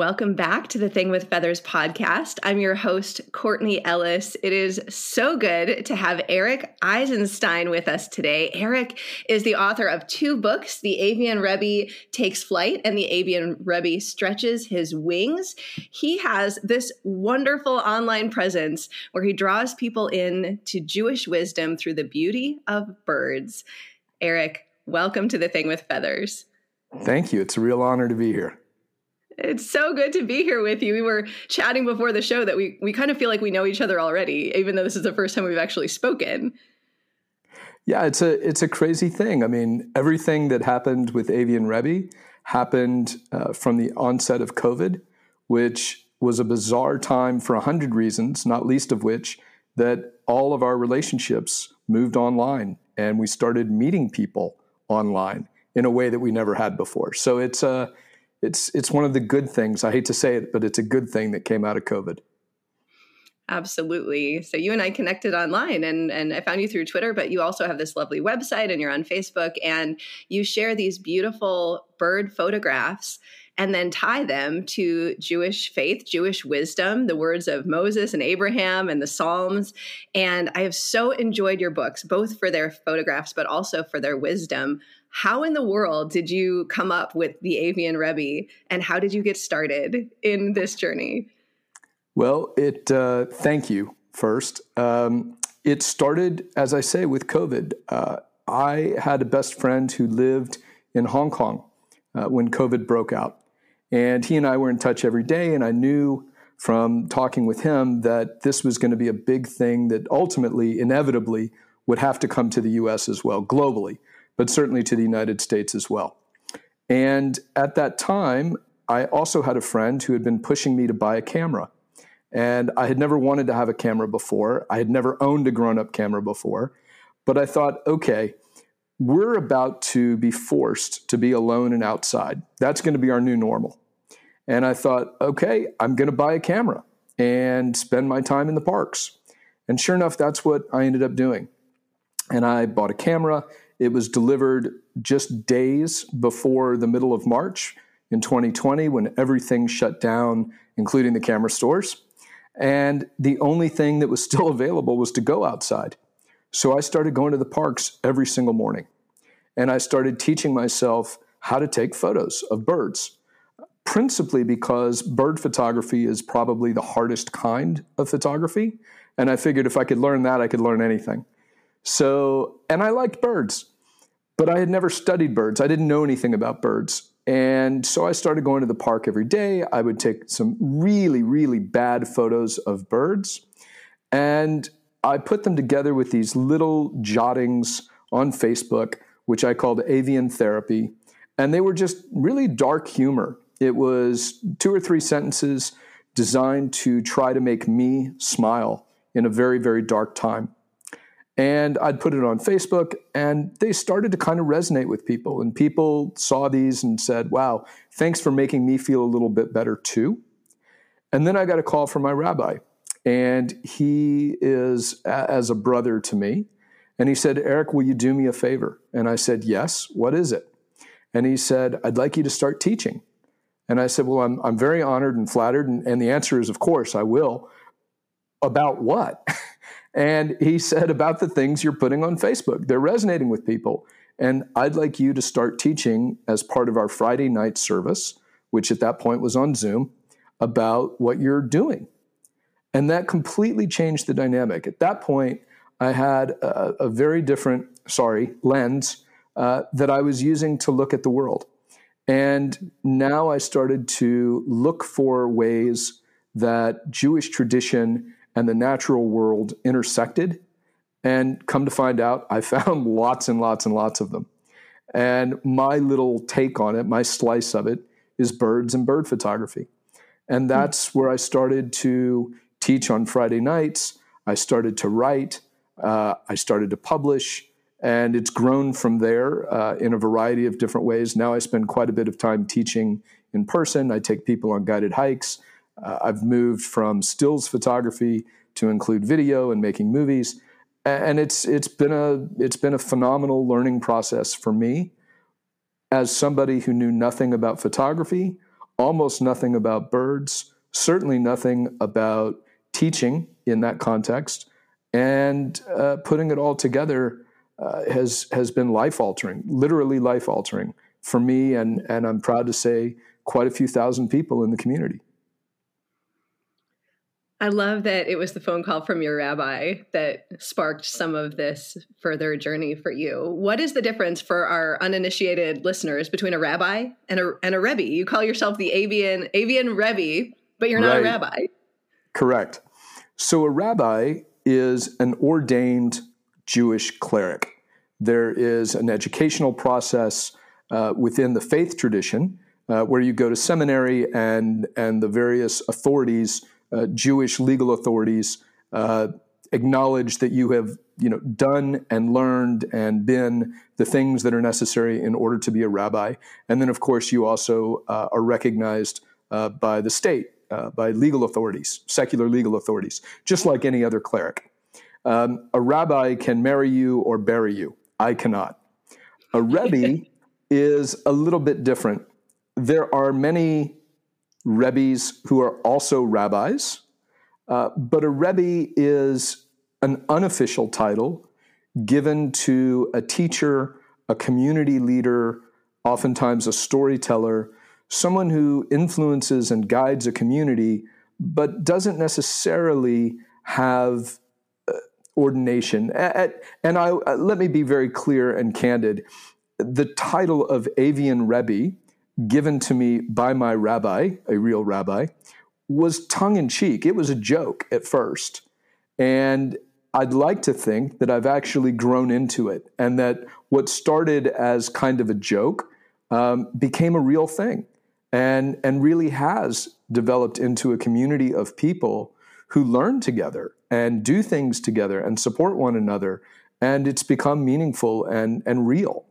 Welcome back to the Thing with Feathers podcast. I'm your host, Courtney Ellis. It is so good to have Aaric Eisenstein with us today. Aaric is the author of two books The Avian Rebbe Takes Flight and The Avian Rebbe Stretches His Wings. He has this wonderful online presence where he draws people in to Jewish wisdom through the beauty of birds. Aaric, welcome to the Thing with Feathers. Thank you. It's a real honor to be here. It's so good to be here with you. We were chatting before the show that we we kind of feel like we know each other already, even though this is the first time we've actually spoken. Yeah, it's a it's a crazy thing. I mean, everything that happened with Avian Rebbe happened uh, from the onset of COVID, which was a bizarre time for a hundred reasons, not least of which that all of our relationships moved online, and we started meeting people online in a way that we never had before. So it's a it's it's one of the good things. I hate to say it, but it's a good thing that came out of COVID. Absolutely. So you and I connected online and and I found you through Twitter, but you also have this lovely website and you're on Facebook and you share these beautiful bird photographs and then tie them to Jewish faith, Jewish wisdom, the words of Moses and Abraham and the Psalms. And I have so enjoyed your books, both for their photographs, but also for their wisdom. How in the world did you come up with the Avian Rebbe and how did you get started in this journey? Well, it, uh, thank you first. Um, it started, as I say, with COVID. Uh, I had a best friend who lived in Hong Kong uh, when COVID broke out. And he and I were in touch every day, and I knew from talking with him that this was going to be a big thing that ultimately, inevitably, would have to come to the US as well, globally but certainly to the United States as well. And at that time, I also had a friend who had been pushing me to buy a camera. And I had never wanted to have a camera before. I had never owned a grown up camera before. But I thought, okay, we're about to be forced to be alone and outside. That's going to be our new normal. And I thought, okay, I'm going to buy a camera and spend my time in the parks. And sure enough, that's what I ended up doing. And I bought a camera it was delivered just days before the middle of March in 2020 when everything shut down, including the camera stores. And the only thing that was still available was to go outside. So I started going to the parks every single morning. And I started teaching myself how to take photos of birds, principally because bird photography is probably the hardest kind of photography. And I figured if I could learn that, I could learn anything. So, and I liked birds. But I had never studied birds. I didn't know anything about birds. And so I started going to the park every day. I would take some really, really bad photos of birds. And I put them together with these little jottings on Facebook, which I called avian therapy. And they were just really dark humor. It was two or three sentences designed to try to make me smile in a very, very dark time. And I'd put it on Facebook, and they started to kind of resonate with people. And people saw these and said, Wow, thanks for making me feel a little bit better too. And then I got a call from my rabbi, and he is as a brother to me. And he said, Aaric, will you do me a favor? And I said, Yes. What is it? And he said, I'd like you to start teaching. And I said, Well, I'm, I'm very honored and flattered. And, and the answer is, Of course, I will. About what? And he said about the things you're putting on Facebook. They're resonating with people. And I'd like you to start teaching as part of our Friday night service, which at that point was on Zoom, about what you're doing. And that completely changed the dynamic. At that point, I had a, a very different, sorry, lens uh, that I was using to look at the world. And now I started to look for ways that Jewish tradition and the natural world intersected And come to find out, I found lots and lots and lots of them. And my little take on it, my slice of it, is birds and bird photography. And hmm. that's where I started to teach on Friday nights. I started to write. Uh, I started to publish. And it's grown from there uh, in a variety of different ways. Now I spend quite a bit of time teaching in person. I take people on guided hikes. Uh, I've moved from stills photography to include video and making movies and it's it's been a it's been a phenomenal learning process for me as somebody who knew nothing about photography, almost nothing about birds, certainly nothing about teaching in that context, and uh, putting it all together uh, has has been life altering, literally life altering for me, and and I'm proud to say quite a few thousand people in the community. I love that it was the phone call from your rabbi that sparked some of this further journey for you. What is the difference for our uninitiated listeners between a rabbi and a and a rebbe? You call yourself the avian avian rebbe, but you're not right. a rabbi. Correct. So a rabbi is an ordained Jewish cleric. There is an educational process uh, within the faith tradition uh, where you go to seminary and and the various authorities uh, Jewish legal authorities uh, acknowledge that you have you know done and learned and been the things that are necessary in order to be a rabbi. And then of course you also uh, are recognized uh, by the state uh, by legal authorities secular legal authorities just like any other cleric. Um, a rabbi can marry you or bury you. I cannot. A rebbe is a little bit different. There are many rebbes who are also rabbis. Uh, but a rebbe is an unofficial title given to a teacher, a community leader, oftentimes a storyteller, someone who influences and guides a community, but doesn't necessarily have uh, ordination. and I, uh, let me be very clear and candid. The title of Avian Rebbe given to me by my rabbi, a real rabbi, was tongue in cheek. It was a joke at first. And I'd like to think that I've actually grown into it and that what started as kind of a joke um, became a real thing and, and really has developed into a community of people who learn together and do things together and support one another. And it's become meaningful and, and real.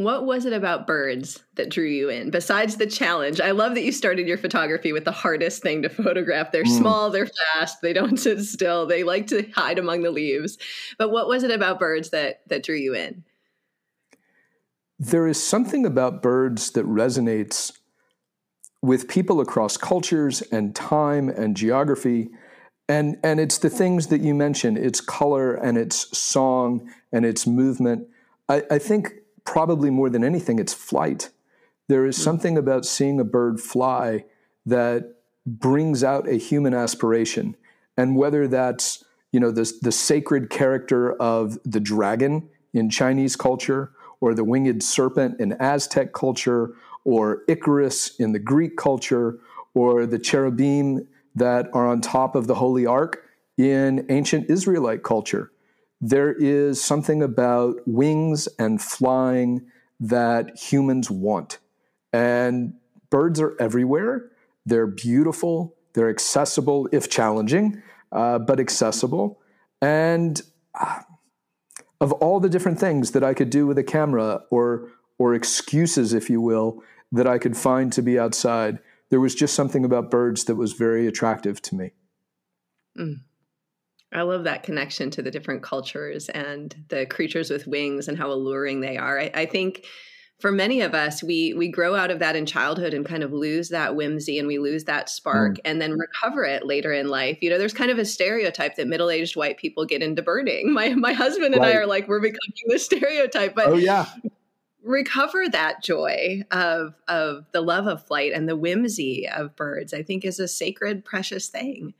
What was it about birds that drew you in besides the challenge? I love that you started your photography with the hardest thing to photograph. They're mm. small, they're fast, they don't sit still, they like to hide among the leaves. But what was it about birds that that drew you in? There is something about birds that resonates with people across cultures and time and geography. And, and it's the things that you mentioned its color and its song and its movement. I, I think probably more than anything, it's flight. There is hmm. something about seeing a bird fly that brings out a human aspiration. And whether that's, you know, the, the sacred character of the dragon in Chinese culture, or the winged serpent in Aztec culture, or Icarus in the Greek culture, or the cherubim that are on top of the Holy Ark in ancient Israelite culture there is something about wings and flying that humans want. And birds are everywhere. They're beautiful, they're accessible, if challenging, uh, but accessible. And uh, of all the different things that I could do with a camera or or excuses, if you will, that I could find to be outside, there was just something about birds that was very attractive to me. Mm. I love that connection to the different cultures and the creatures with wings and how alluring they are. I, I, think for many of us, we we grow out of that in childhood and kind of lose that whimsy and we lose that spark mm. and then recover it later in life. You know, there's kind of a stereotype that middle aged white people get into birding. My my husband and right. I are like, we're becoming the stereotype. But oh yeah. Recover that joy of of the love of flight and the whimsy of birds, I think is a sacred, precious thing.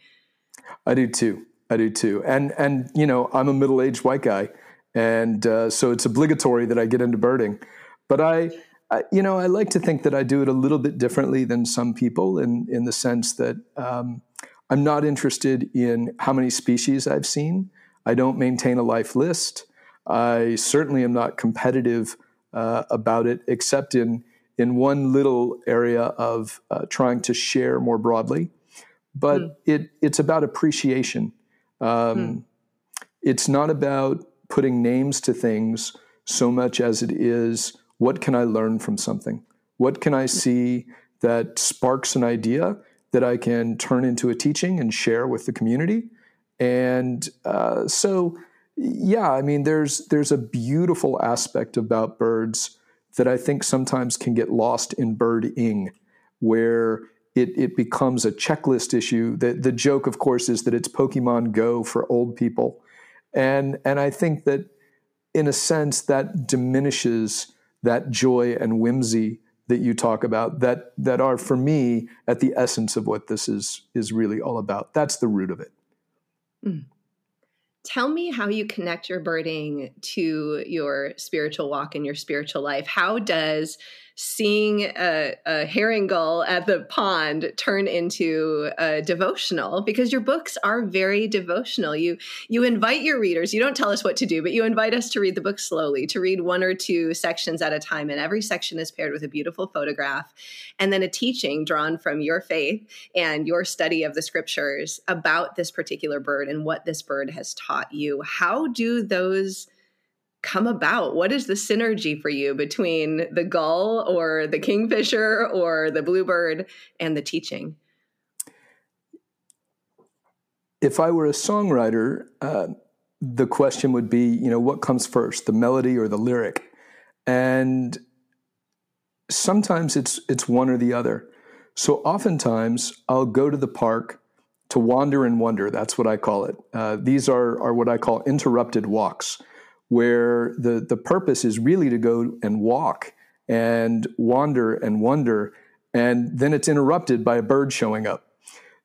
I do too. I do too. And and you know, I'm a middle aged white guy, and uh, so it's obligatory that I get into birding. But I, I, you know, I like to think that I do it a little bit differently than some people, in in the sense that um, I'm not interested in how many species I've seen. I don't maintain a life list. I certainly am not competitive uh, about it, except in in one little area of uh, trying to share more broadly. But mm. it it's about appreciation. Um, mm. It's not about putting names to things so much as it is what can I learn from something? What can I see that sparks an idea that I can turn into a teaching and share with the community? And uh, so, yeah, I mean, there's there's a beautiful aspect about birds that I think sometimes can get lost in birding, where it, it becomes a checklist issue. The, the joke, of course, is that it's Pokemon Go for old people. And, and I think that in a sense that diminishes that joy and whimsy that you talk about that, that are for me at the essence of what this is, is really all about. That's the root of it. Mm. Tell me how you connect your birding to your spiritual walk and your spiritual life. How does seeing a, a, herring gull at the pond turn into a devotional because your books are very devotional. You you invite your readers. You don't tell us what to do but you invite us to read the book slowly to read one or two sections at a time and every section is paired with a beautiful photograph and then a teaching drawn from your faith and your study of the scriptures about this particular bird and what this bird has taught you. How do those come about? What is the synergy for you between the gull or the kingfisher or the bluebird and the teaching? If I were a songwriter, uh, the question would be, you know, what comes first, the melody or the lyric? And sometimes it's it's one or the other. So oftentimes I'll go to the park to wander and wonder. That's what I call it. Uh, these are are what I call interrupted walks where the, the purpose is really to go and walk and wander and wonder, and then it's interrupted by a bird showing up.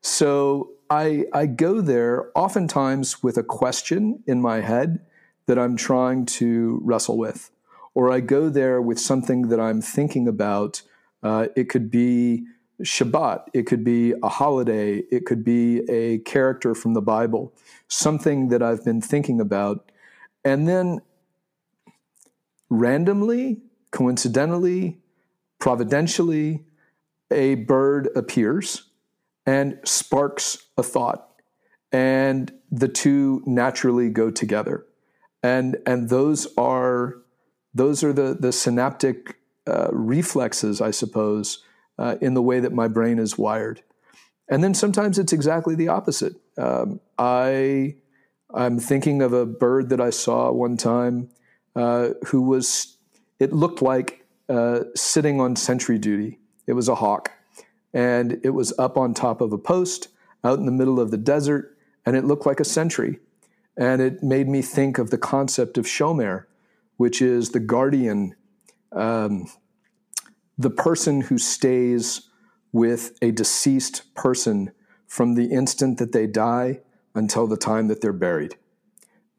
So I, I go there oftentimes with a question in my head that I'm trying to wrestle with, or I go there with something that I'm thinking about. Uh, it could be Shabbat, it could be a holiday, it could be a character from the Bible, something that I've been thinking about and then randomly, coincidentally, providentially, a bird appears and sparks a thought. And the two naturally go together. And, and those are those are the, the synaptic uh, reflexes, I suppose, uh, in the way that my brain is wired. And then sometimes it's exactly the opposite. Um, I I'm thinking of a bird that I saw one time uh, who was, it looked like uh, sitting on sentry duty. It was a hawk, and it was up on top of a post out in the middle of the desert, and it looked like a sentry. And it made me think of the concept of shomer, which is the guardian, um, the person who stays with a deceased person from the instant that they die until the time that they're buried.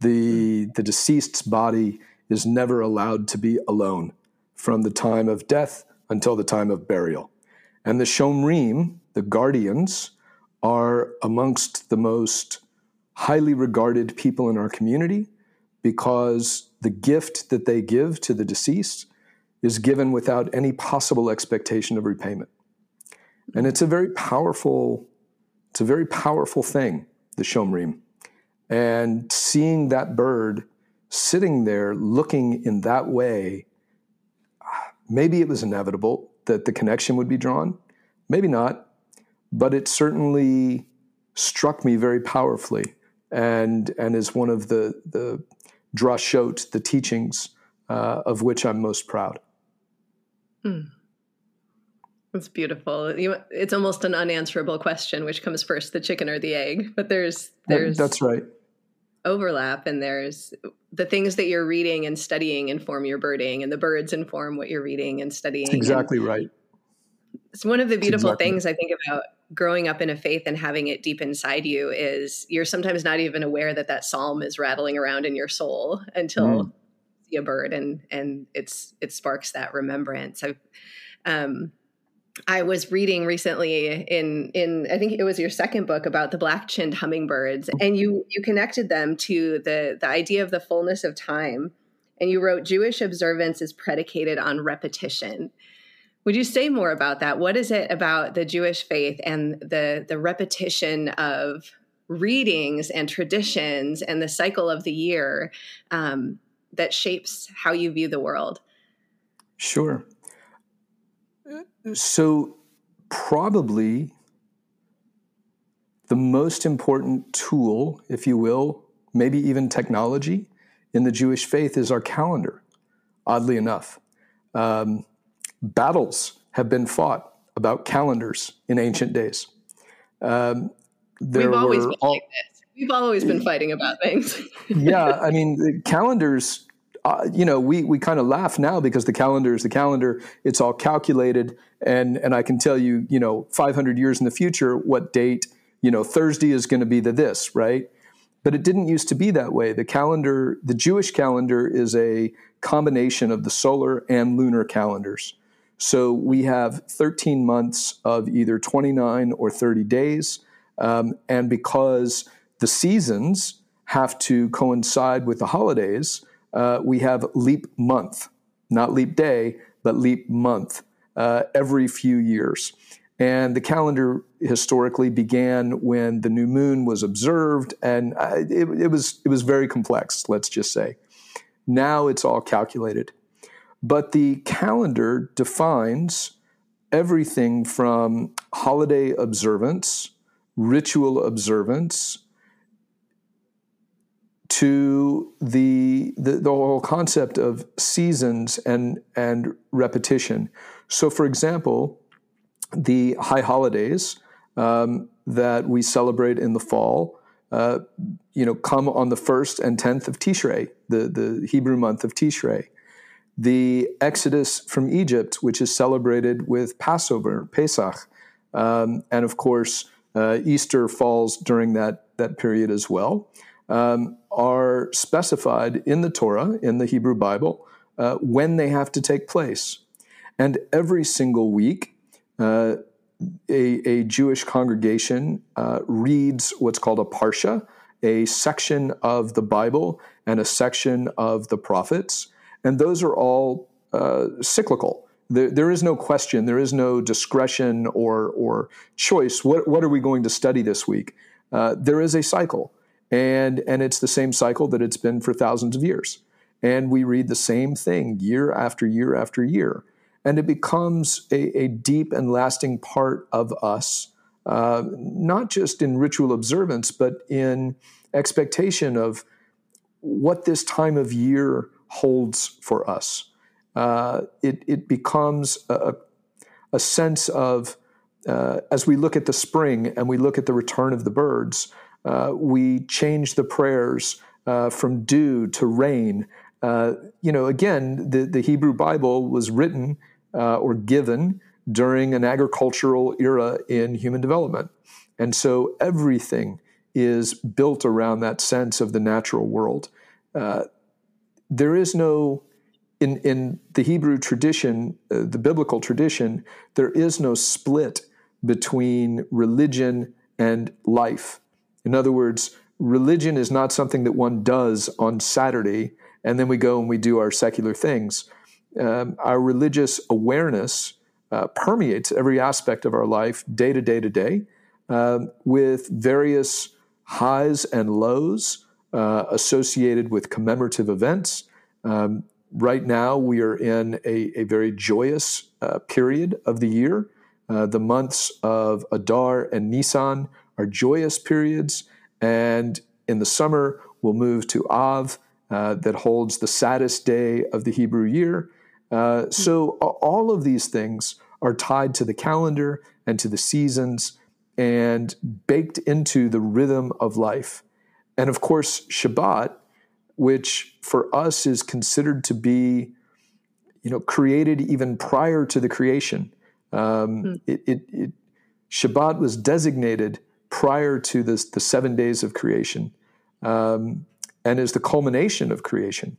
The, the deceased's body is never allowed to be alone from the time of death until the time of burial. And the Shomrim, the guardians, are amongst the most highly regarded people in our community because the gift that they give to the deceased is given without any possible expectation of repayment. And it's a very powerful, it's a very powerful thing the Shomrim. And seeing that bird sitting there looking in that way, maybe it was inevitable that the connection would be drawn, maybe not, but it certainly struck me very powerfully and, and is one of the, the drashot, the teachings uh, of which I'm most proud. Hmm. It's beautiful. You, it's almost an unanswerable question: which comes first, the chicken or the egg? But there's there's that's right overlap, and there's the things that you're reading and studying inform your birding, and the birds inform what you're reading and studying. That's exactly and right. It's one of the beautiful exactly things I think about growing up in a faith and having it deep inside you is you're sometimes not even aware that that psalm is rattling around in your soul until mm. you see a bird and and it's it sparks that remembrance. I've um, I was reading recently in in I think it was your second book about the black-chinned hummingbirds and you you connected them to the the idea of the fullness of time and you wrote Jewish observance is predicated on repetition. Would you say more about that? What is it about the Jewish faith and the the repetition of readings and traditions and the cycle of the year um, that shapes how you view the world? Sure. So, probably the most important tool, if you will, maybe even technology in the Jewish faith is our calendar, oddly enough. Um, battles have been fought about calendars in ancient days. Um, We've always been all, like this. We've always been fighting about things. yeah, I mean, calendars uh, you know, we we kind of laugh now because the calendar is the calendar. It's all calculated, and and I can tell you, you know, 500 years in the future, what date, you know, Thursday is going to be the this, right? But it didn't used to be that way. The calendar, the Jewish calendar, is a combination of the solar and lunar calendars. So we have 13 months of either 29 or 30 days, um, and because the seasons have to coincide with the holidays uh, we have leap month, not leap day, but leap month uh, every few years. And the calendar historically began when the new moon was observed, and uh, it, it, was it was very complex. Let's just say. Now it's all calculated, but the calendar defines everything from holiday observance, ritual observance, to the, the, the whole concept of seasons and and repetition. So, for example, the high holidays um, that we celebrate in the fall, uh, you know, come on the first and tenth of Tishrei, the the Hebrew month of Tishrei. The Exodus from Egypt, which is celebrated with Passover, Pesach, um, and of course uh, Easter falls during that that period as well um, are specified in the Torah, in the Hebrew Bible, uh, when they have to take place. And every single week, uh, a, a, Jewish congregation uh, reads what's called a parsha, a section of the Bible and a section of the prophets. And those are all uh, cyclical. There, there is no question, there is no discretion or, or choice. What, what are we going to study this week? Uh, there is a cycle and and it's the same cycle that it's been for thousands of years. And we read the same thing year after year after year. And it becomes a, a deep and lasting part of us uh, not just in ritual observance but in expectation of what this time of year holds for us. Uh, it, it becomes a, a sense of uh, as we look at the spring and we look at the return of the birds uh, we change the prayers uh, from dew to rain. Uh, you know, again, the, the Hebrew Bible was written uh, or given during an agricultural era in human development. And so everything is built around that sense of the natural world. Uh, there is no, in, in the Hebrew tradition, uh, the biblical tradition, there is no split between religion and life. In other words, religion is not something that one does on Saturday and then we go and we do our secular things. Um, our religious awareness uh, permeates every aspect of our life, day to day to day, um, with various highs and lows uh, associated with commemorative events. Um, right now, we are in a, a very joyous uh, period of the year. Uh, the months of Adar and Nisan are joyous periods. And in the summer, we'll move to Av, uh, that holds the saddest day of the Hebrew year. Uh, so all of these things are tied to the calendar and to the seasons and baked into the rhythm of life. And of course, Shabbat, which for us is considered to be, you know, created even prior to the creation. Um, mm. it, it, it, Shabbat was designated prior to this, the seven days of creation um, and is the culmination of creation.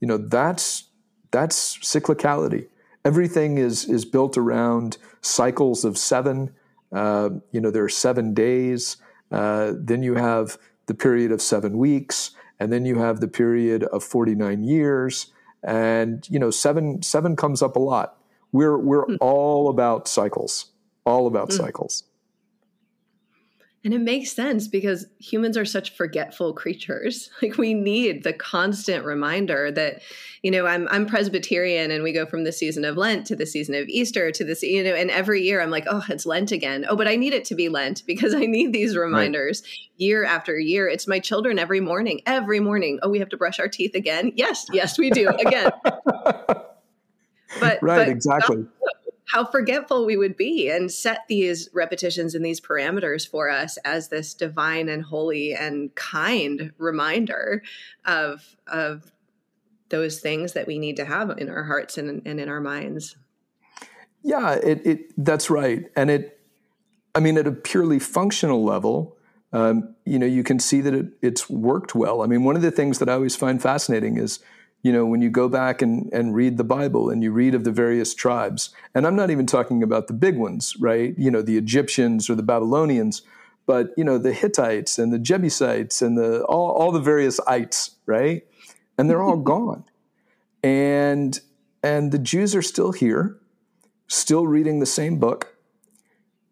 You know, that's, that's cyclicality. everything is is built around cycles of seven. Uh, you know, there are seven days. Uh, then you have the period of seven weeks, and then you have the period of forty nine years. And you know, seven seven comes up a lot. We're we're mm. all about cycles, all about mm. cycles. And it makes sense because humans are such forgetful creatures. Like we need the constant reminder that, you know, I'm I'm Presbyterian and we go from the season of Lent to the season of Easter to this, you know, and every year I'm like, oh, it's Lent again. Oh, but I need it to be Lent because I need these reminders right. year after year. It's my children every morning, every morning. Oh, we have to brush our teeth again. Yes, yes, we do again. but right, but exactly how forgetful we would be and set these repetitions and these parameters for us as this divine and holy and kind reminder of of those things that we need to have in our hearts and, and in our minds. Yeah it, it that's right. And it i mean at a purely functional level um, you know you can see that it, it's worked well. I mean one of the things that i always find fascinating is you know, when you go back and, and read the Bible and you read of the various tribes, and I'm not even talking about the big ones, right? You know, the Egyptians or the Babylonians, but you know, the Hittites and the Jebusites and the all, all the various ites, right? And they're all gone. And and the Jews are still here, still reading the same book,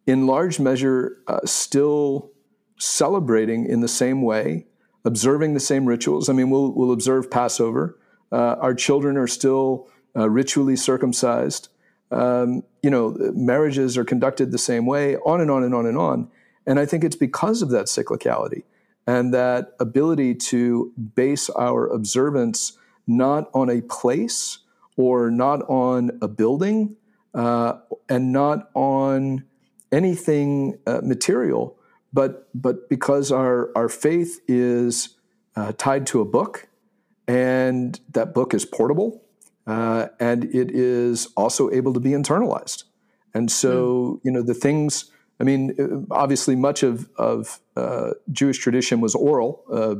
in large measure, uh, still celebrating in the same way, observing the same rituals. I mean, we'll, we'll observe Passover, uh, our children are still uh, ritually circumcised. Um, you know, marriages are conducted the same way, on and on and on and on. And I think it's because of that cyclicality and that ability to base our observance not on a place or not on a building uh, and not on anything uh, material, but but because our our faith is uh, tied to a book and that book is portable uh, and it is also able to be internalized. And so, mm. you know, the things, I mean, uh, obviously, much of, of uh, Jewish tradition was oral, uh,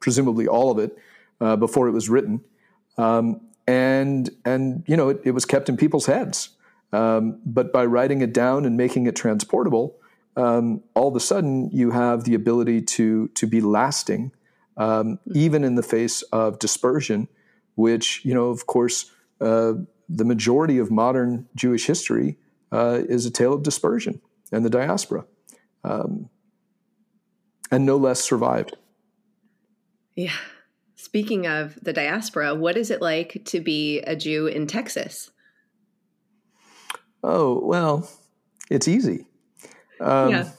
presumably all of it, uh, before it was written. Um, and, and, you know, it, it, was kept in people's heads. Um, but by writing it down and making it transportable, um, all of a sudden you have the ability to, to be lasting um, hmm. even in the face of dispersion, which, you know, of course, uh, the majority of modern Jewish history uh, is a tale of dispersion and the diaspora. Um, and no less survived. Yeah. Speaking of the diaspora, what is it like to be a Jew in Texas? Oh, well, it's easy. Um, yeah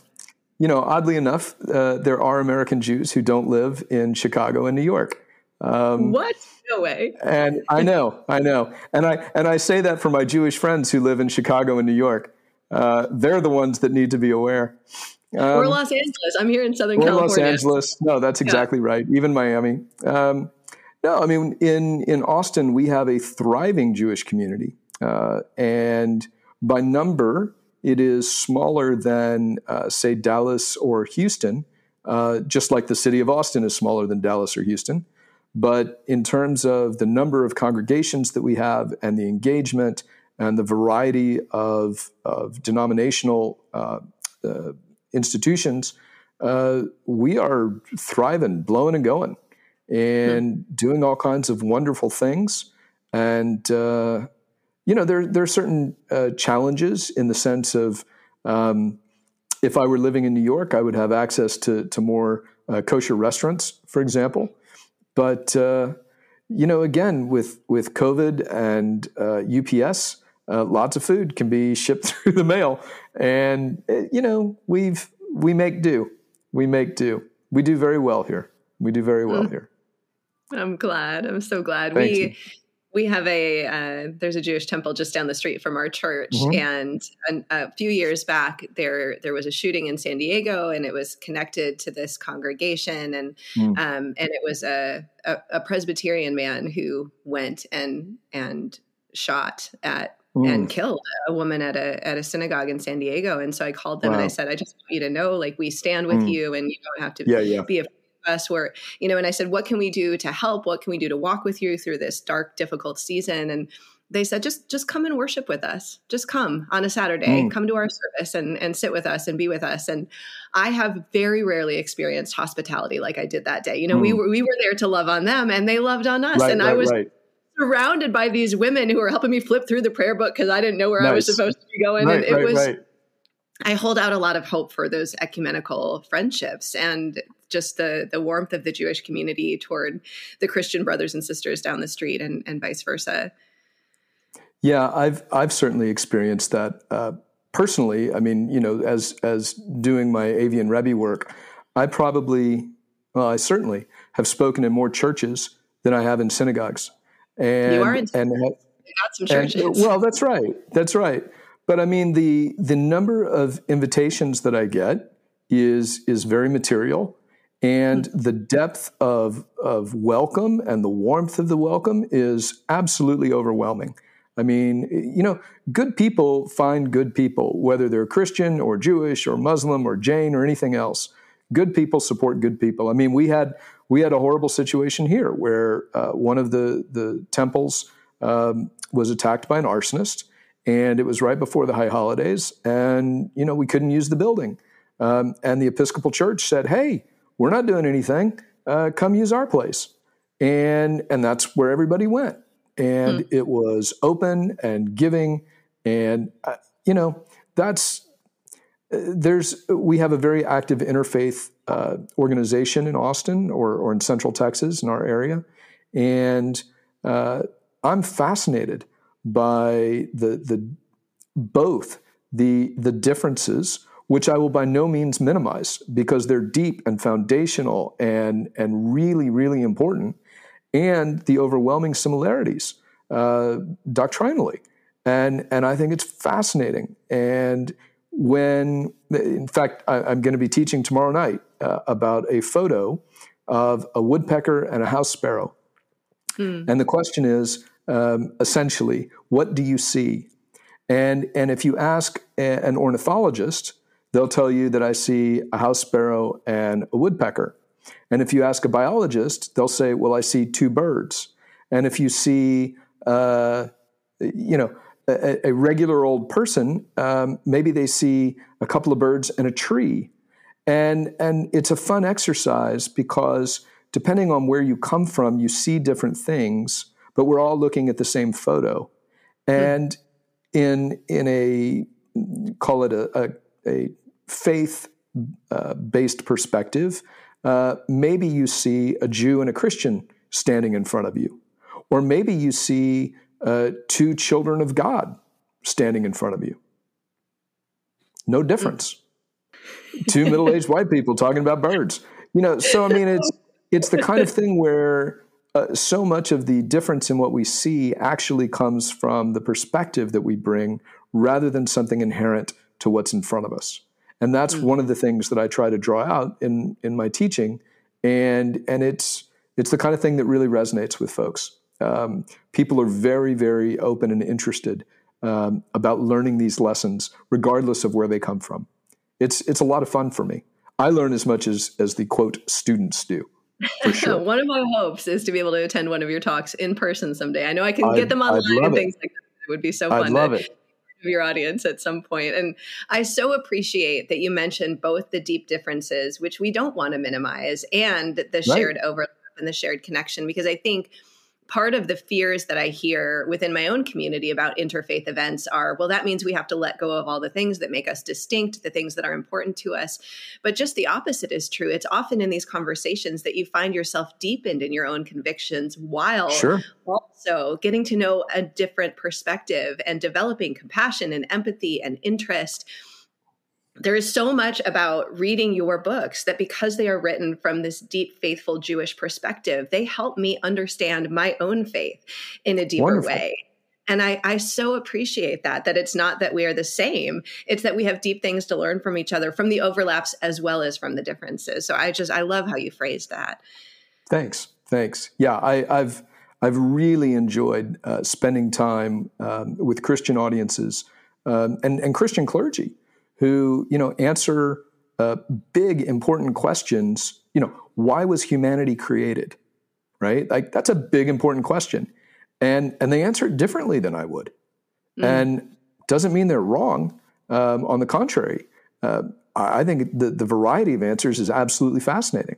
you know, oddly enough, uh, there are American Jews who don't live in Chicago and New York. Um, what? No way. And I know, I know, and I and I say that for my Jewish friends who live in Chicago and New York. Uh, they're the ones that need to be aware. Um, or Los Angeles. I'm here in Southern California. Los Angeles. No, that's exactly yeah. right. Even Miami. Um, no, I mean in in Austin we have a thriving Jewish community, uh, and by number it is smaller than, uh, say, Dallas or Houston, uh, just like the city of Austin is smaller than Dallas or Houston. But in terms of the number of congregations that we have and the engagement and the variety of, of denominational uh, uh institutions, uh, we are thriving, blowing and going, and hmm. doing all kinds of wonderful things. And uh, you know, there there are certain uh, challenges in the sense of um, if I were living in New York, I would have access to to more uh, kosher restaurants, for example. But uh, you know, again, with with COVID and UPS, uh, uh, lots of food can be shipped through the mail, and uh, you know, we've we make do. We make do. We do very well here. We do very well mm. here. I'm glad. I'm so glad. Thank we you we have a uh, there's a Jewish temple just down the street from our church, mm-hmm. and a, a, few years back there there was a shooting in San Diego, and it was connected to this congregation, and mm. um, and it was a, a, a Presbyterian man who went and and shot at mm. and killed a woman at a at a synagogue in San Diego, and so I called them wow. and I said, I just want you to know, like we stand with mm. you, and you don't have to yeah, yeah. be afraid us where you know and i said what can we do to help? What can we do to walk with you through this dark difficult season? And they said just just come and worship with us. Just come on a saturday. Mm. come to our service and and sit with us and be with us. And i have very rarely experienced hospitality like i did that day. You know mm. we were we were there to love on them and they loved on us. Right, and right, i was right. surrounded by these women who were helping me flip through the prayer book because i didn't know where nice. i was supposed to be going. And it was I hold out a lot of hope for those ecumenical friendships and just the the warmth of the Jewish community toward the Christian brothers and sisters down the street and, and vice versa. Yeah, I've I've certainly experienced that uh, personally. I mean, you know, as as doing my Avian Rebbe work, I probably, well, I certainly have spoken in more churches than I have in synagogues. And, you are in and, got some churches. And, well, that's right. That's right. But I mean, the the number of invitations that I get is is very material, and mm-hmm. the depth of of welcome and the warmth of the welcome is absolutely overwhelming. I mean, you know, good people find good people, whether they're Christian or Jewish or Muslim or Jain or anything else. Good people support good people. I mean, we had we had a horrible situation here where uh, one of the the temples um, was attacked by an arsonist, and it was right before the high holidays, and you know we couldn't use the building, um, and the Episcopal Church said, "Hey, we're not doing anything. Uh, come use our place," and and that's where everybody went. And mm. it was open and giving. And uh, you know that's uh, there's we have a very active interfaith uh, organization in Austin or, or in Central Texas in our area, and uh, I'm fascinated by the the both the the differences, which I will by no means minimize because they're deep and foundational and and really really important, and the overwhelming similarities uh, doctrinally. And, and I think it's fascinating. And when, in fact, I, am going to be teaching tomorrow night uh, about a photo of a woodpecker and a house sparrow. Hmm. And the question is um, essentially, what do you see? And, and if you ask a, an ornithologist, they'll tell you that I see a house sparrow and a woodpecker. And if you ask a biologist, they'll say, well, I see two birds. And if you see, uh, you know, a, a, regular old person, um, maybe they see a couple of birds and a tree. And, and it's a fun exercise because depending on where you come from, you see different things, but we're all looking at the same photo. Hmm. And in, in a, call it a, a, a faith uh, based perspective, uh, maybe you see a Jew and a Christian standing in front of you. Or maybe you see uh, two children of God standing in front of you. No difference. two middle aged white people talking about birds. You know, so I mean, it's, it's the kind of thing where uh, so much of the difference in what we see actually comes from the perspective that we bring rather than something inherent to what's in front of us. And that's mm. one of the things that I try to draw out in in my teaching, and and it's it's the kind of thing that really resonates with folks. Um, people are very very open and interested um, about learning these lessons, regardless of where they come from. It's it's a lot of fun for me. I learn as much as as the quote students do. For sure. one of my hopes is to be able to attend one of your talks in person someday. I know I can I'd, get them online and things it. like that. It would be so fun. I'd love to, it your audience at some point. And I so appreciate that you mentioned both the deep differences, which we don't want to minimize, and the right. shared overlap and the shared connection, because I think part of the fears that I hear within my own community about interfaith events are well, that means we have to let go of all the things that make us distinct, the things that are important to us. But just the opposite is true. It's often in these conversations that you find yourself deepened in your own convictions while sure. also getting to know a different perspective and developing compassion and empathy and interest there is so much about reading your books that because they are written from this deep faithful jewish perspective they help me understand my own faith in a deeper Wonderful. way. And I, I so appreciate that that it's not that we are the same it's that we have deep things to learn from each other from the overlaps as well as from the differences. So i just i love how you phrased that. Thanks. Thanks. Yeah I, have i've really enjoyed uh, spending time um, with christian audiences um, and, and christian clergy who you know answer uh, big important questions. You know, why was humanity created? Right, like that's a big important question, and and they answer it differently than I would, mm. and doesn't mean they're wrong. Um, on the contrary, uh, I think the the variety of answers is absolutely fascinating.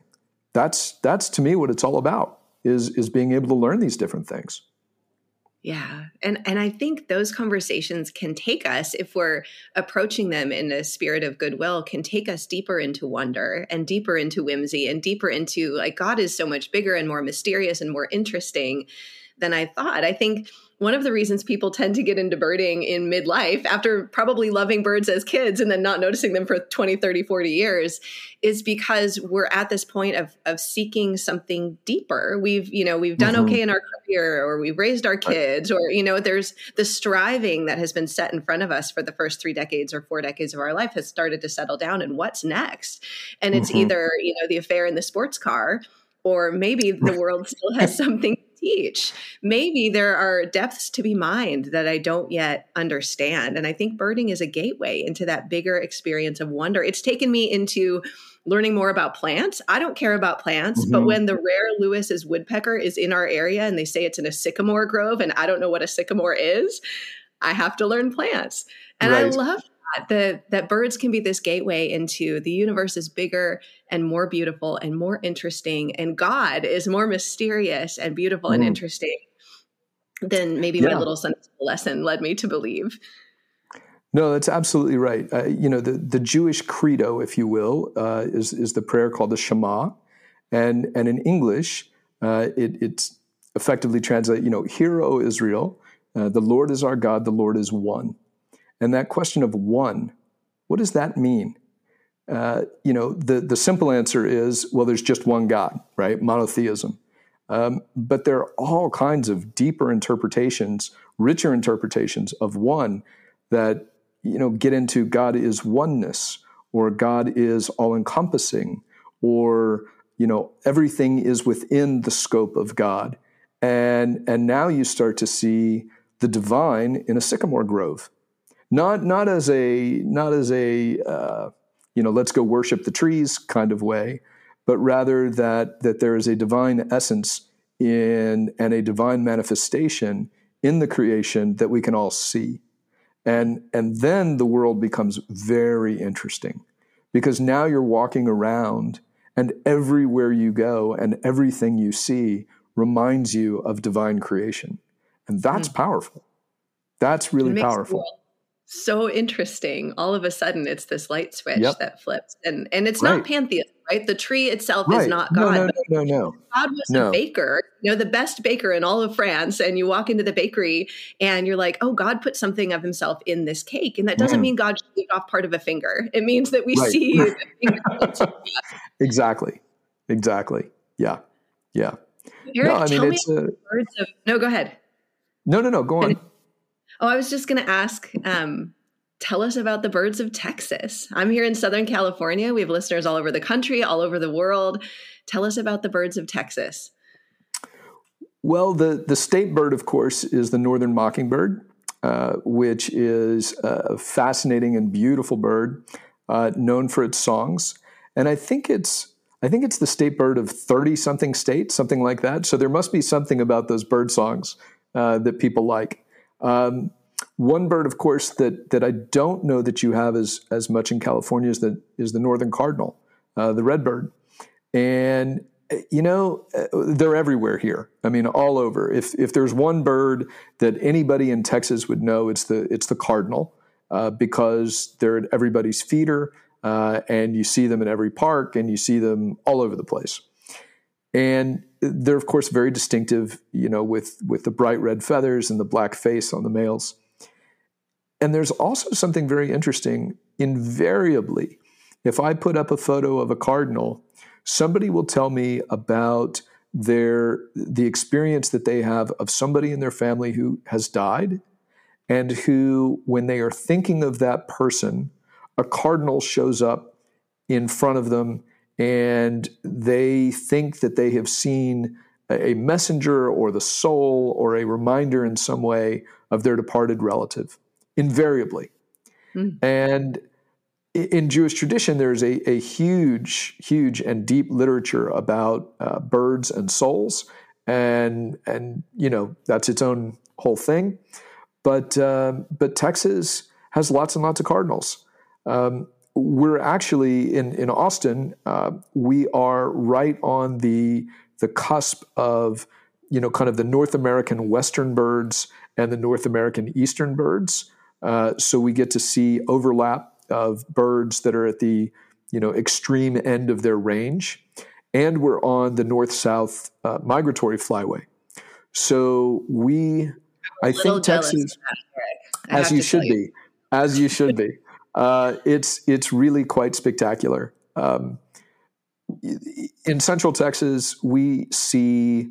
That's that's to me what it's all about is is being able to learn these different things. Yeah. And and I think those conversations can take us if we're approaching them in a spirit of goodwill can take us deeper into wonder and deeper into whimsy and deeper into like God is so much bigger and more mysterious and more interesting than I thought. I think one of the reasons people tend to get into birding in midlife after probably loving birds as kids and then not noticing them for 20 30 40 years is because we're at this point of of seeking something deeper we've you know we've done mm-hmm. okay in our career or we've raised our kids or you know there's the striving that has been set in front of us for the first three decades or four decades of our life has started to settle down and what's next and it's mm-hmm. either you know the affair in the sports car or maybe the world still has something teach. Maybe there are depths to be mined that I don't yet understand. And I think birding is a gateway into that bigger experience of wonder. It's taken me into learning more about plants. I don't care about plants, mm-hmm. but when the rare Lewis's woodpecker is in our area and they say it's in a sycamore grove and I don't know what a sycamore is, I have to learn plants. And right. I love that that birds can be this gateway into the universe is bigger and more beautiful and more interesting and god is more mysterious and beautiful mm. and interesting than maybe yeah. my little Sunday lesson led me to believe no, that's absolutely right. Uh, you know, the, the Jewish credo, if you will, uh, is, is the prayer called the Shema. And, and in English, uh, it, it's effectively translated, you know, Hear, O Israel, uh, the Lord is our God, the Lord is one. And that question of one, what does that mean? Uh, you know, the, the simple answer is, well, there's just one God, right? Monotheism. Um, but there are all kinds of deeper interpretations, richer interpretations of one that, you know, get into God is oneness or God is all encompassing or, you know, everything is within the scope of God. And, and now you start to see the divine in a sycamore grove not not as a not as a uh, you know let's go worship the trees kind of way, but rather that that there is a divine essence in and a divine manifestation in the creation that we can all see, and and then the world becomes very interesting because now you're walking around and everywhere you go and everything you see reminds you of divine creation. And that's mm. powerful. That's really powerful so interesting. All of a sudden, it's this light switch yep. that flips, and and it's right. not pantheism, right? The tree itself right. is not God. No, no, no, no, no. God was no. a baker, you know, the best baker in all of France, and you walk into the bakery and you're like, oh, God put something of Himself in this cake, and that doesn't mm. mean God shaved off part of a finger. It means that we right. see. exactly. Exactly. Yeah. Yeah. Aaric, no, I mean, it's a, of, no. Go ahead. No, no, no. Go on. Oh, I was just going to ask. Um, tell us about the birds of Texas. I'm here in Southern California. We have listeners all over the country, all over the world. Tell us about the birds of Texas. Well, the, the state bird, of course, is the northern mockingbird, uh, which is a fascinating and beautiful bird, uh, known for its songs. And I think it's I think it's the state bird of thirty something states, something like that. So there must be something about those bird songs uh, that people like. Um, one bird, of course, that that I don't know that you have as as much in California is the is the northern cardinal, uh, the redbird, and you know they're everywhere here. I mean, all over. If if there's one bird that anybody in Texas would know, it's the it's the cardinal uh, because they're at everybody's feeder, uh, and you see them in every park, and you see them all over the place. And they're of course very distinctive, you know, with with the bright red feathers and the black face on the males. And there's also something very interesting. Invariably, if I put up a photo of a cardinal, somebody will tell me about their the experience that they have of somebody in their family who has died and who when they are thinking of that person a cardinal shows up in front of them and they think that they have seen a messenger or the soul or a reminder in some way of their departed relative, invariably. Mm. And in Jewish tradition, there's a, a huge, huge and deep literature about uh, birds and souls. and and you know that's its own whole thing. But uh, but Texas has lots and lots of cardinals. Um, we're actually in in Austin. Uh, we are right on the the cusp of you know kind of the North American western birds and the North American eastern birds. Uh, so we get to see overlap of birds that are at the you know extreme end of their range, and we're on the north south uh, migratory flyway. So we, I think Texas, as you should you. be, as you should be. Uh, it's it's really quite spectacular. Um, in Central Texas, we see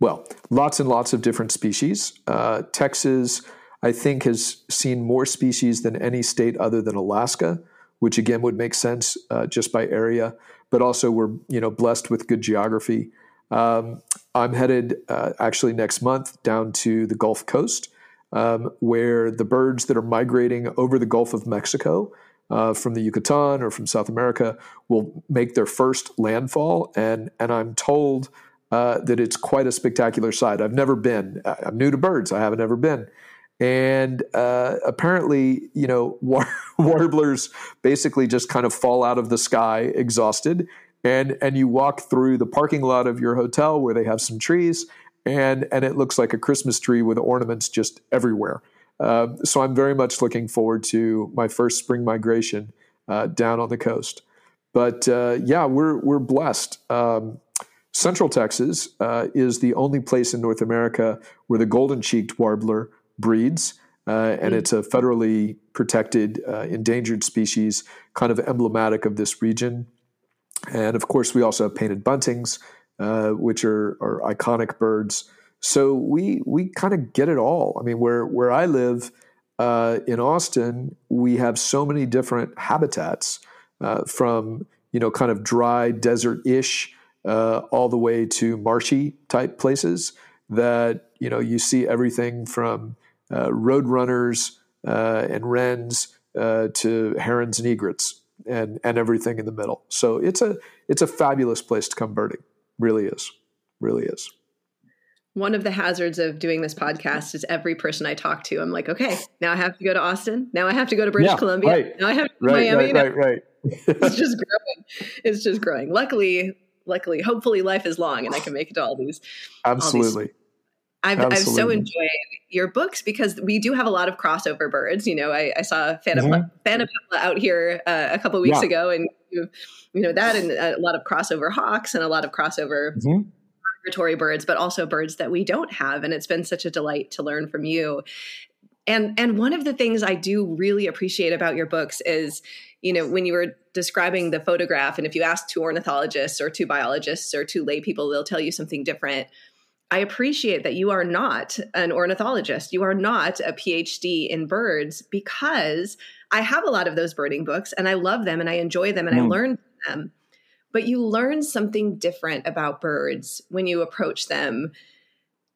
well lots and lots of different species. Uh, Texas, I think, has seen more species than any state other than Alaska, which again would make sense uh, just by area. But also, we're you know blessed with good geography. Um, I'm headed uh, actually next month down to the Gulf Coast um, where the birds that are migrating over the Gulf of Mexico uh, from the Yucatan or from South America will make their first landfall. And, and I'm told uh, that it's quite a spectacular sight. I've never been. I'm new to birds. I haven't ever been. And uh, apparently, you know, war- warblers basically just kind of fall out of the sky exhausted. And, and you walk through the parking lot of your hotel where they have some trees, and and it looks like a Christmas tree with ornaments just everywhere. Uh, so I'm very much looking forward to my first spring migration uh, down on the coast. But uh, yeah, we're we're blessed. Um, Central Texas uh, is the only place in North America where the golden cheeked warbler breeds. Uh, and mm. it's a federally protected uh, endangered species, kind of emblematic of this region. And of course, we also have painted buntings, uh, which are, are iconic birds. So we we kind of get it all. I mean, where where I live uh, in Austin, we have so many different habitats uh, from you know kind of dry desert ish uh, all the way to marshy type places that you know you see everything from uh, roadrunners and wrens to herons and egrets and and everything in the middle. So it's a it's a fabulous place to come birding. Really is. Really is. One of the hazards of doing this podcast is every person I talk to, I'm like, okay, now I have to go to Austin. Now I have to go to British yeah, Columbia. Right. Now I have to right, Miami. Right, right, right. it's just growing. It's just growing. Luckily, luckily, hopefully life is long and I can make it to all these. Absolutely. All these I've, I've, so enjoyed your books because we do have a lot of crossover birds. You know, I, I saw Fana, mm-hmm. out here uh, a couple weeks yeah. ago, and you, you, know that, and a lot of crossover hawks and a lot of crossover mm-hmm. migratory birds, but also birds that we don't have. And it's been such a delight to learn from you. And and one of the things I do really appreciate about your books is, you know, when you were describing the photograph, and if you ask two ornithologists or two biologists or two lay people, they'll tell you something different I appreciate that you are not an ornithologist. You are not a PhD in birds because I have a lot of those birding books and I love them and I enjoy them and mm. I learn from them. But you learn something different about birds when you approach them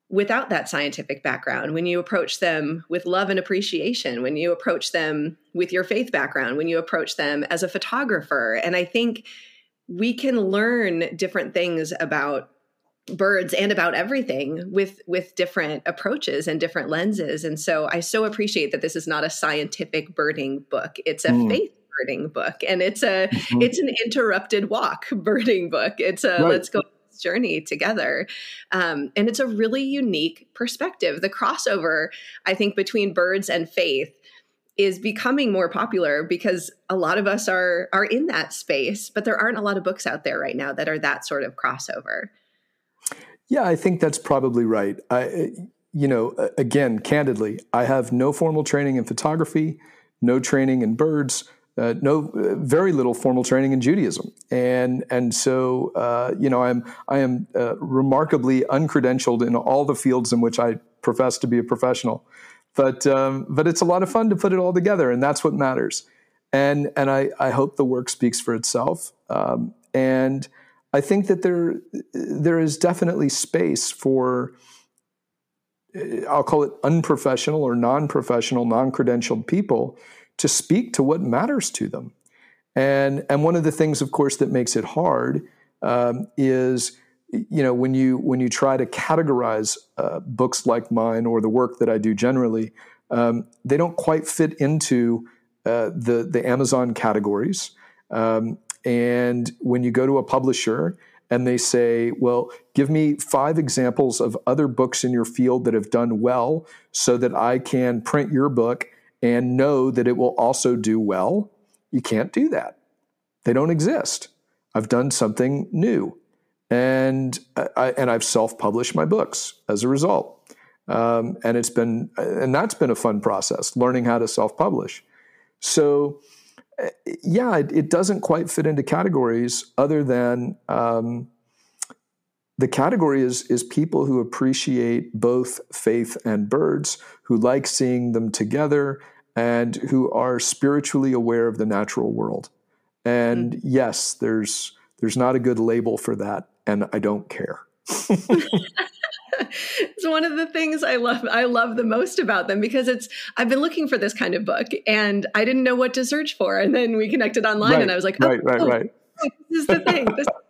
without that scientific background, when you approach them with love and appreciation, when you approach them with your faith background, when you approach them as a photographer. And I think we can learn different things about birds and about everything with with different approaches and different lenses and so i so appreciate that this is not a scientific birding book it's a mm. faith birding book and it's a mm-hmm. it's an interrupted walk birding book it's a right. let's go journey together um, and it's a really unique perspective the crossover i think between birds and faith is becoming more popular because a lot of us are are in that space but there aren't a lot of books out there right now that are that sort of crossover yeah, I think that's probably right. I, you know, again, candidly, I have no formal training in photography, no training in birds, uh, no very little formal training in Judaism, and and so uh, you know, I'm I am uh, remarkably uncredentialed in all the fields in which I profess to be a professional, but um, but it's a lot of fun to put it all together, and that's what matters. And and I I hope the work speaks for itself. Um, and I think that there there is definitely space for I'll call it unprofessional or non-professional, non-credentialed people to speak to what matters to them. And and one of the things, of course, that makes it hard um, is you know when you when you try to categorize uh, books like mine or the work that I do generally, um, they don't quite fit into uh, the the Amazon categories. Um, and when you go to a publisher and they say, "Well, give me five examples of other books in your field that have done well, so that I can print your book and know that it will also do well," you can't do that. They don't exist. I've done something new and I, and I've self-published my books as a result. Um, and it's been and that's been a fun process learning how to self-publish. So yeah, it, it doesn't quite fit into categories other than um, the category is is people who appreciate both faith and birds, who like seeing them together, and who are spiritually aware of the natural world. And mm-hmm. yes, there's there's not a good label for that and I don't care. it's one of the things I love I love the most about them because it's I've been looking for this kind of book and I didn't know what to search for. And then we connected online right, and I was like oh, right right oh, right. Oh, this is the thing. This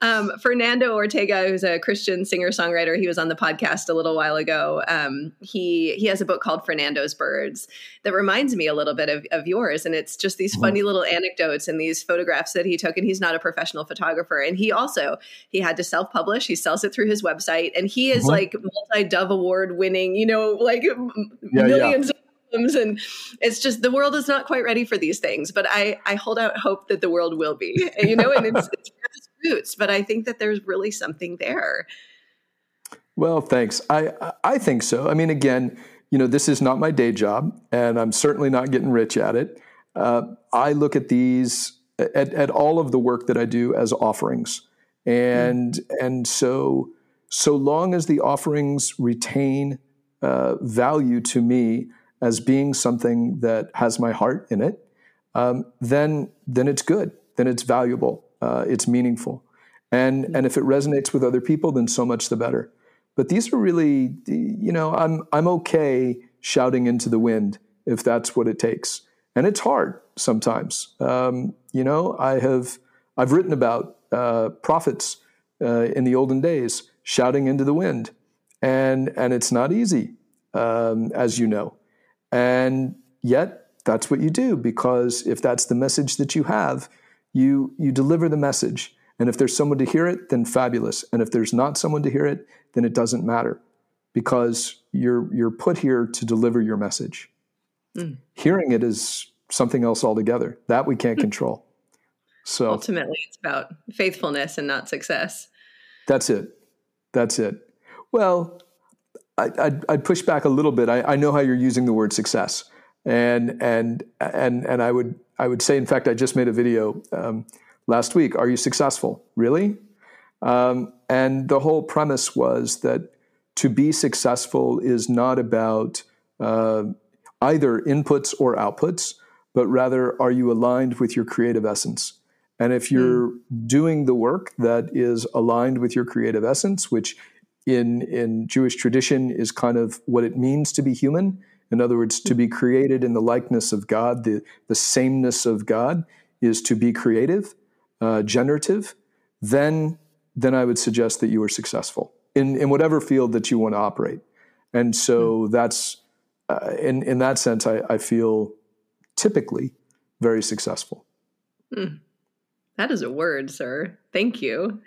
um, Fernando Ortega, who's a Christian singer songwriter, he was on the podcast a little while ago. Um, he he has a book called Fernando's Birds that reminds me a little bit of, of yours, and it's just these funny little anecdotes and these photographs that he took. And he's not a professional photographer, and he also he had to self publish. He sells it through his website, and he is mm-hmm. like multi Dove Award winning, you know, like yeah, millions. Yeah and it's just the world is not quite ready for these things but i i hold out hope that the world will be you know and it's, it's roots, but I think that there's really something there. Well, thanks. I I think so. I mean, again, you know, this is not my day job, and I'm certainly not getting rich at it. Uh, I look at these at, at all of the work that I do as offerings, and mm. and so so long as the offerings retain uh, value to me as being something that has my heart in it, um, then then it's good. Then it's valuable uh, it's meaningful. And, and if it resonates with other people, then so much the better. But these are really, you know, I'm, I'm okay shouting into the wind if that's what it takes. And it's hard sometimes. Um, you know, I have, I've written about uh, prophets uh, in the olden days shouting into the wind. And, and it's not easy, um, as you know. And yet, that's what you do because if that's the message that you have, you you deliver the message and if there's someone to hear it then fabulous and if there's not someone to hear it then it doesn't matter because you're you're put here to deliver your message. Mm. hearing it is something else altogether. That we can't control. So ultimately it's about faithfulness and not success. That's it. That's it. Well I, would I'd push back a little bit. I, I know how you're using the word success. And and and and I would I would say, in fact, I just made a video um, last week. Are you successful? Really? Um, and the whole premise was that to be successful is not about uh, either inputs or outputs, but rather are you aligned with your creative essence? And if you're mm. doing the work that is aligned with your creative essence, which in in Jewish tradition is kind of what it means to be human, in other words, to be created in the likeness of God, the, the sameness of God is to be creative, uh, generative, then, then I would suggest that you are successful in, in whatever field that you want to operate. And so mm. that's, uh, in, in that sense, I, I feel typically very successful. Mm. That is a word, sir. Thank you.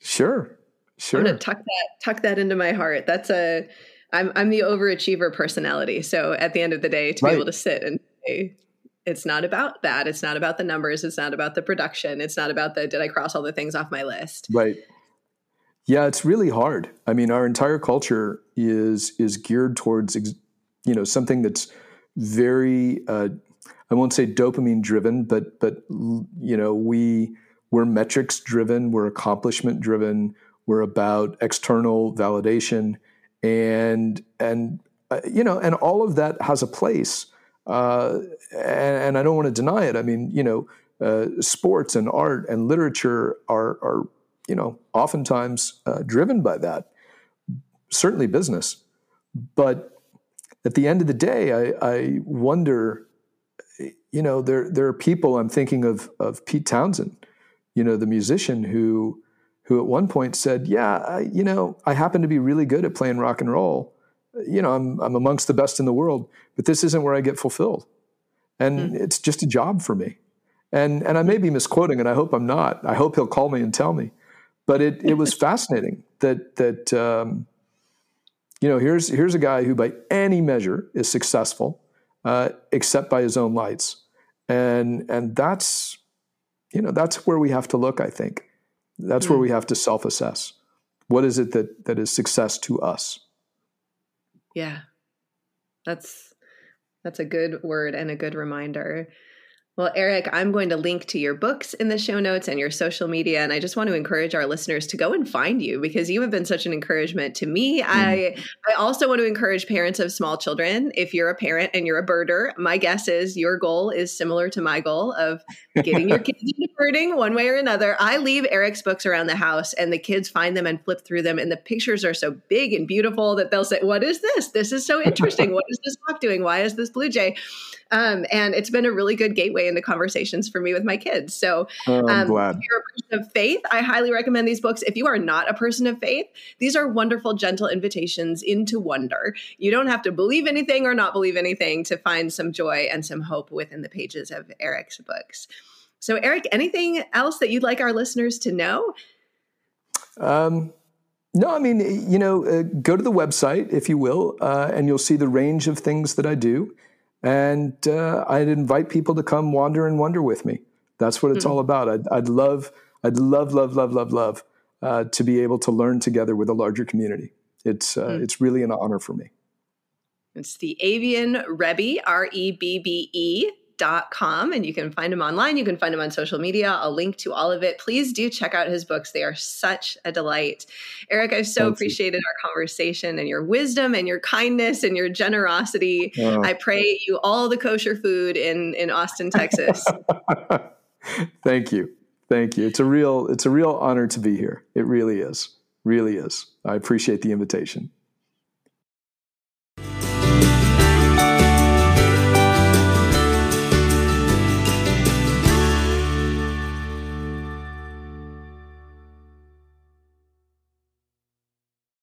Sure. Sure. I'm gonna tuck that tuck that into my heart. That's a I'm I'm the overachiever personality. So at the end of the day, to right. be able to sit and say, it's not about that. It's not about the numbers. It's not about the production. It's not about the did I cross all the things off my list. Right. Yeah, it's really hard. I mean, our entire culture is is geared towards you know something that's very uh, I won't say dopamine driven, but but you know we we're metrics driven, we're accomplishment driven, we're about external validation and and uh, you know, and all of that has a place. Uh, and, and, I don't want to deny it. I mean, you know, uh, sports and art and literature are are you know oftentimes uh, driven by that. Certainly, business, but at the end of the day, I, I wonder. You know, there there are people. I'm thinking of of Pete Townshend, you know, the musician who who at one point said, "Yeah, I, you know, I happen to be really good at playing rock and roll. You know, I'm I'm amongst the best in the world, but this isn't where I get fulfilled, and mm-hmm. it's just a job for me." And and I may be misquoting, and I hope I'm not. I hope he'll call me and tell me. But it it was fascinating that that um, you know here's here's a guy who by any measure is successful, uh, except by his own lights, and and that's you know that's where we have to look. I think that's mm. where we have to self assess. What is it that that is success to us? Yeah, that's that's a good word and a good reminder. Well, Aaric, I'm going to link to your books in the show notes and your social media. And I just want to encourage our listeners to go and find you because you have been such an encouragement to me. Mm. I, I also want to encourage parents of small children. If you're a parent and you're a birder, my guess is your goal is similar to my goal of getting your kids into birding one way or another. I leave Aaric's books around the house and the kids find them and flip through them. And the pictures are so big and beautiful that they'll say, What is this? This is so interesting. what is this hawk doing? Why is this blue jay? Um, and it's been a really good gateway into conversations for me with my kids. So, oh, um, if you're a person of faith, I highly recommend these books. If you are not a person of faith, these are wonderful, gentle invitations into wonder. You don't have to believe anything or not believe anything to find some joy and some hope within the pages of Aaric's books. So, Aaric, anything else that you'd like our listeners to know? Um, no, I mean, you know, uh, go to the website, if you will, uh, and you'll see the range of things that I do. And uh, I'd invite people to come wander and wonder with me. That's what it's mm-hmm. all about. I'd, I'd, love, I'd love, love, love, love, love uh, to be able to learn together with a larger community. It's, uh, mm-hmm. it's really an honor for me. It's the Avian Rebbe, R E B B E com and you can find him online. You can find him on social media. I'll link to all of it. Please do check out his books. They are such a delight. Aaric, I've so Thank appreciated you. our conversation and your wisdom and your kindness and your generosity. Oh. I pray you all the kosher food in, in Austin, Texas. Thank you. Thank you. It's a real it's a real honor to be here. It really is. Really is. I appreciate the invitation.